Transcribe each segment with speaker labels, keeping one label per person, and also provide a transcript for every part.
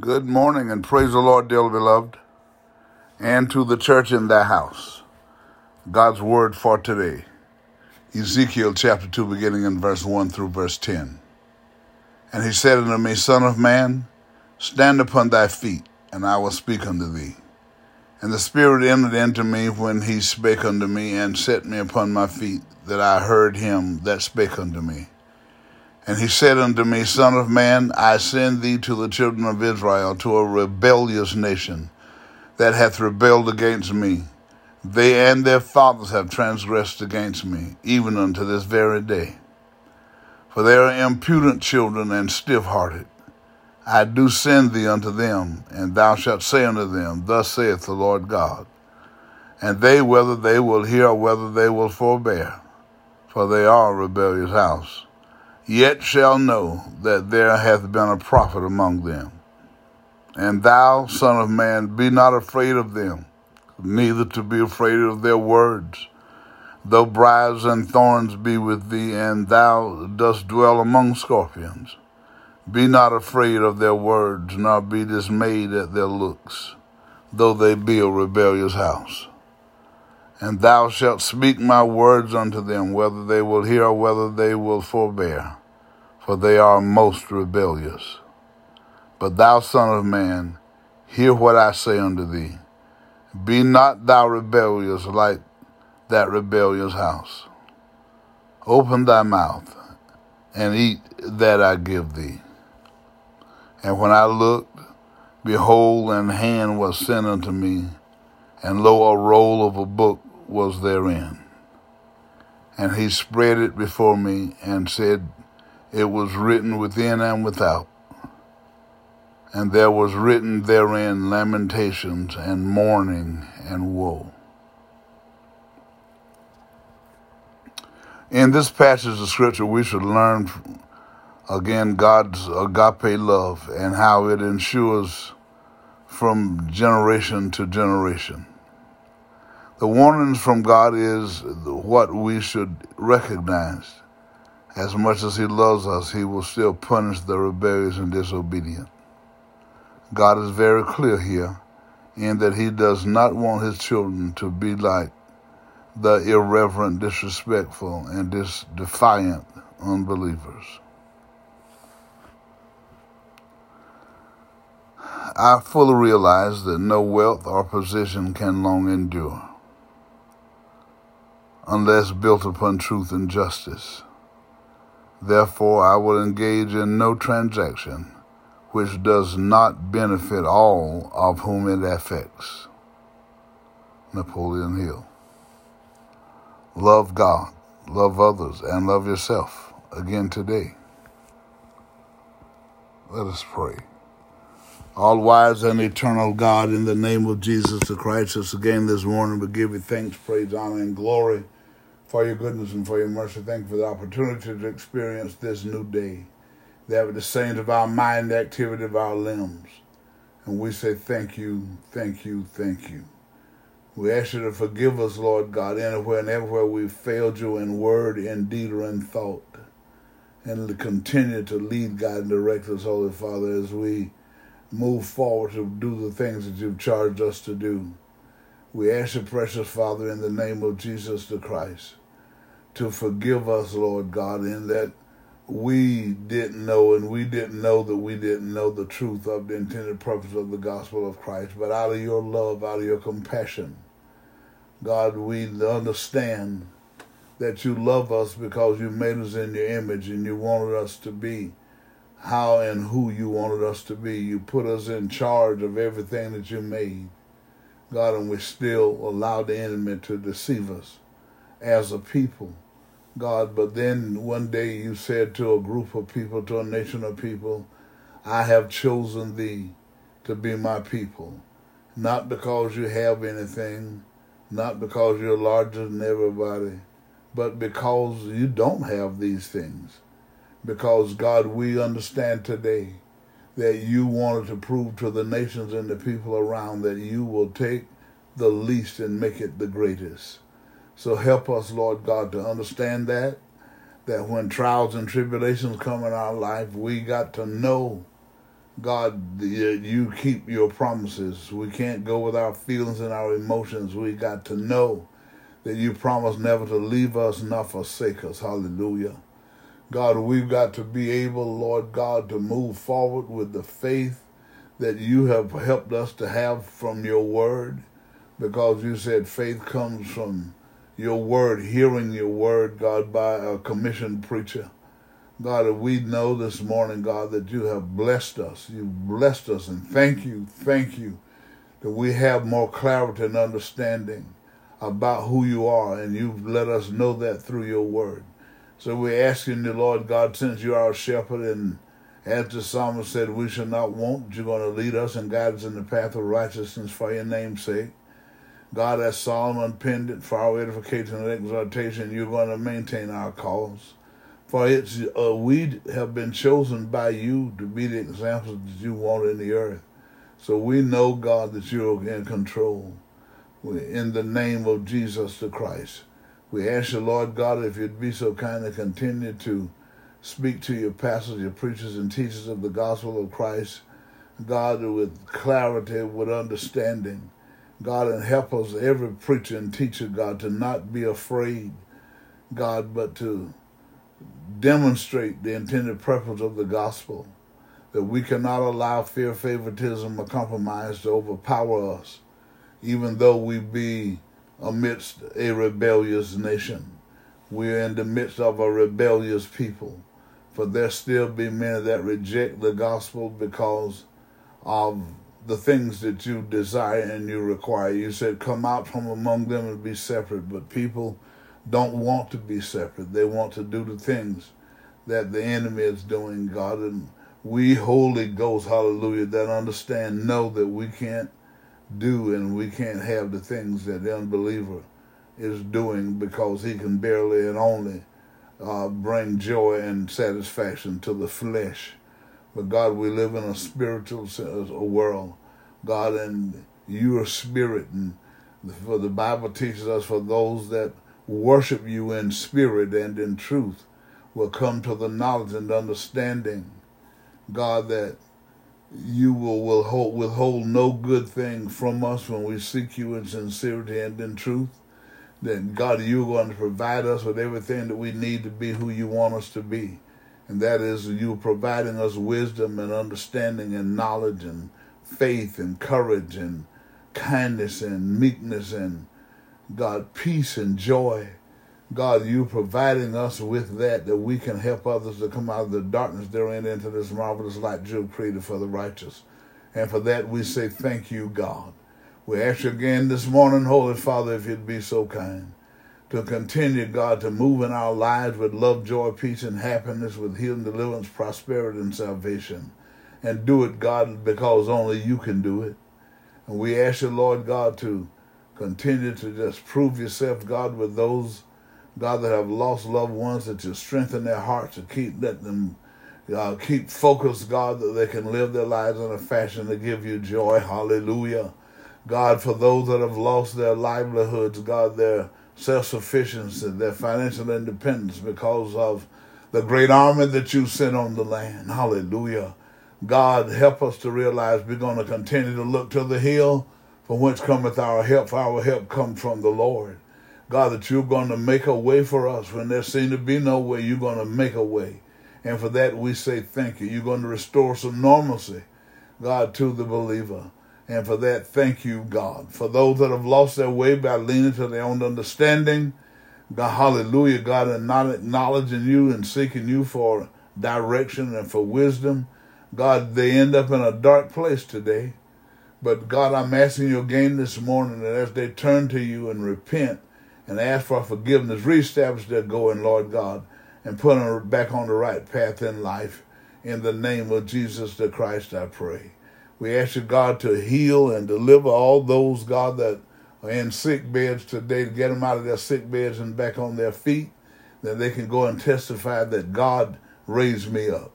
Speaker 1: Good morning and praise the Lord, dearly beloved, and to the church in thy house. God's word for today. Ezekiel chapter 2, beginning in verse 1 through verse 10. And he said unto me, Son of man, stand upon thy feet, and I will speak unto thee. And the Spirit entered into me when he spake unto me, and set me upon my feet, that I heard him that spake unto me. And he said unto me, Son of man, I send thee to the children of Israel, to a rebellious nation that hath rebelled against me. They and their fathers have transgressed against me, even unto this very day. For they are impudent children and stiff hearted. I do send thee unto them, and thou shalt say unto them, Thus saith the Lord God. And they, whether they will hear or whether they will forbear, for they are a rebellious house yet shall know that there hath been a prophet among them. And thou, Son of Man, be not afraid of them, neither to be afraid of their words. Though briars and thorns be with thee, and thou dost dwell among scorpions, be not afraid of their words, nor be dismayed at their looks, though they be a rebellious house. And thou shalt speak my words unto them, whether they will hear or whether they will forbear, for they are most rebellious. But thou, Son of Man, hear what I say unto thee. Be not thou rebellious like that rebellious house. Open thy mouth and eat that I give thee. And when I looked, behold, an hand was sent unto me, and lo, a roll of a book was therein. And he spread it before me and said, It was written within and without. And there was written therein lamentations and mourning and woe. In this passage of scripture, we should learn again God's agape love and how it ensures from generation to generation. The warnings from God is what we should recognize. As much as He loves us, He will still punish the rebellious and disobedient. God is very clear here in that He does not want His children to be like the irreverent, disrespectful, and dis- defiant unbelievers. I fully realize that no wealth or position can long endure unless built upon truth and justice. Therefore, I will engage in no transaction which does not benefit all of whom it affects. Napoleon Hill. Love God, love others, and love yourself again today. Let us pray. All wise and eternal God, in the name of Jesus the Christ, us again this morning, we give you thanks, praise, honor, and glory for your goodness and for your mercy. Thank you for the opportunity to experience this new day. That with the saints of our mind, the activity of our limbs. And we say thank you, thank you, thank you. We ask you to forgive us, Lord God, anywhere and everywhere we've failed you in word, in deed, or in thought. And to continue to lead, God, and direct us, Holy Father, as we move forward to do the things that you've charged us to do. We ask you, precious Father, in the name of Jesus the Christ, to forgive us, Lord God, in that we didn't know and we didn't know that we didn't know the truth of the intended purpose of the gospel of Christ. But out of your love, out of your compassion, God, we understand that you love us because you made us in your image and you wanted us to be how and who you wanted us to be. You put us in charge of everything that you made. God, and we still allow the enemy to deceive us as a people. God, but then one day you said to a group of people, to a nation of people, I have chosen thee to be my people. Not because you have anything, not because you're larger than everybody, but because you don't have these things. Because, God, we understand today that you wanted to prove to the nations and the people around that you will take the least and make it the greatest. So help us, Lord God, to understand that, that when trials and tribulations come in our life, we got to know God, that you keep your promises. We can't go with our feelings and our emotions. We got to know that you promise never to leave us nor forsake us. Hallelujah. God, we've got to be able, Lord God, to move forward with the faith that you have helped us to have from your word because you said faith comes from your word, hearing your word, God, by a commissioned preacher. God, we know this morning, God, that you have blessed us. You've blessed us, and thank you, thank you that we have more clarity and understanding about who you are, and you've let us know that through your word. So we're asking the Lord God, since you are our shepherd, and as the psalmist said, we shall not want, you're going to lead us and guide us in the path of righteousness for your name's sake. God, as Solomon penned it for our edification and exhortation, you're going to maintain our cause. For it's uh, we have been chosen by you to be the examples that you want in the earth. So we know, God, that you're in control. In the name of Jesus the Christ, we ask you, Lord God, if you'd be so kind to continue to speak to your pastors, your preachers, and teachers of the gospel of Christ, God, with clarity, with understanding God, and help us, every preacher and teacher, God, to not be afraid, God, but to demonstrate the intended purpose of the gospel. That we cannot allow fear, favoritism, or compromise to overpower us, even though we be amidst a rebellious nation. We are in the midst of a rebellious people. For there still be many that reject the gospel because of the things that you desire and you require. You said, come out from among them and be separate. But people don't want to be separate. They want to do the things that the enemy is doing, God. And we, Holy Ghost, hallelujah, that understand, know that we can't do and we can't have the things that the unbeliever is doing because he can barely and only uh, bring joy and satisfaction to the flesh. But God, we live in a spiritual world, God, and your spirit. And for the Bible teaches us for those that worship you in spirit and in truth will come to the knowledge and understanding, God, that you will withhold, withhold no good thing from us when we seek you in sincerity and in truth. That God, you're going to provide us with everything that we need to be who you want us to be and that is you providing us wisdom and understanding and knowledge and faith and courage and kindness and meekness and God peace and joy. God, you providing us with that that we can help others to come out of the darkness therein into this marvelous light you created for the righteous. And for that we say thank you, God. We ask you again this morning, Holy Father, if you'd be so kind to continue, God, to move in our lives with love, joy, peace, and happiness, with healing, deliverance, prosperity, and salvation. And do it, God, because only you can do it. And we ask you, Lord God, to continue to just prove yourself, God, with those, God, that have lost loved ones, that you strengthen their hearts to keep, let them uh, keep focused, God, that they can live their lives in a fashion to give you joy. Hallelujah. God, for those that have lost their livelihoods, God, their self sufficiency, their financial independence because of the great army that you sent on the land. Hallelujah. God, help us to realize we're going to continue to look to the hill from whence cometh our help. Our help comes from the Lord. God, that you're going to make a way for us when there seems to be no way, you're going to make a way. And for that, we say thank you. You're going to restore some normalcy, God, to the believer. And for that, thank you, God. For those that have lost their way by leaning to their own understanding, God, hallelujah, God, and not acknowledging you and seeking you for direction and for wisdom, God, they end up in a dark place today. But God, I'm asking you again this morning that as they turn to you and repent and ask for forgiveness, reestablish their going, Lord God, and put them back on the right path in life. In the name of Jesus the Christ, I pray. We ask you, God, to heal and deliver all those, God, that are in sick beds today, to get them out of their sick beds and back on their feet, that they can go and testify that God raised me up.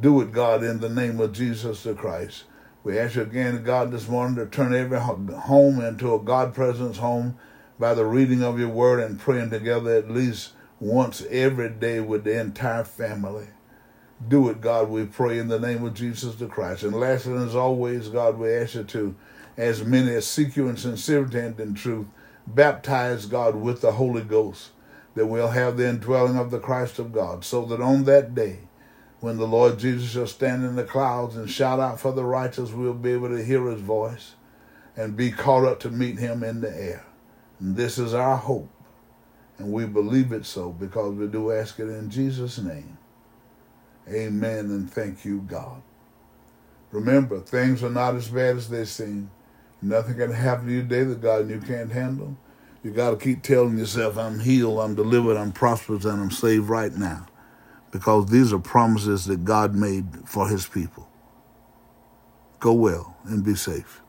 Speaker 1: Do it, God, in the name of Jesus the Christ. We ask you again, God, this morning to turn every home into a God presence home by the reading of your word and praying together at least once every day with the entire family. Do it, God, we pray in the name of Jesus the Christ. And lastly, as always, God, we ask you to, as many as seek you in sincerity and in truth, baptize God with the Holy Ghost, that we'll have the indwelling of the Christ of God, so that on that day, when the Lord Jesus shall stand in the clouds and shout out for the righteous, we'll be able to hear his voice and be caught up to meet him in the air. This is our hope. And we believe it so because we do ask it in Jesus' name. Amen and thank you, God. Remember, things are not as bad as they seem. Nothing can happen to you today that God and you can't handle. You got to keep telling yourself, I'm healed, I'm delivered, I'm prosperous, and I'm saved right now. Because these are promises that God made for his people. Go well and be safe.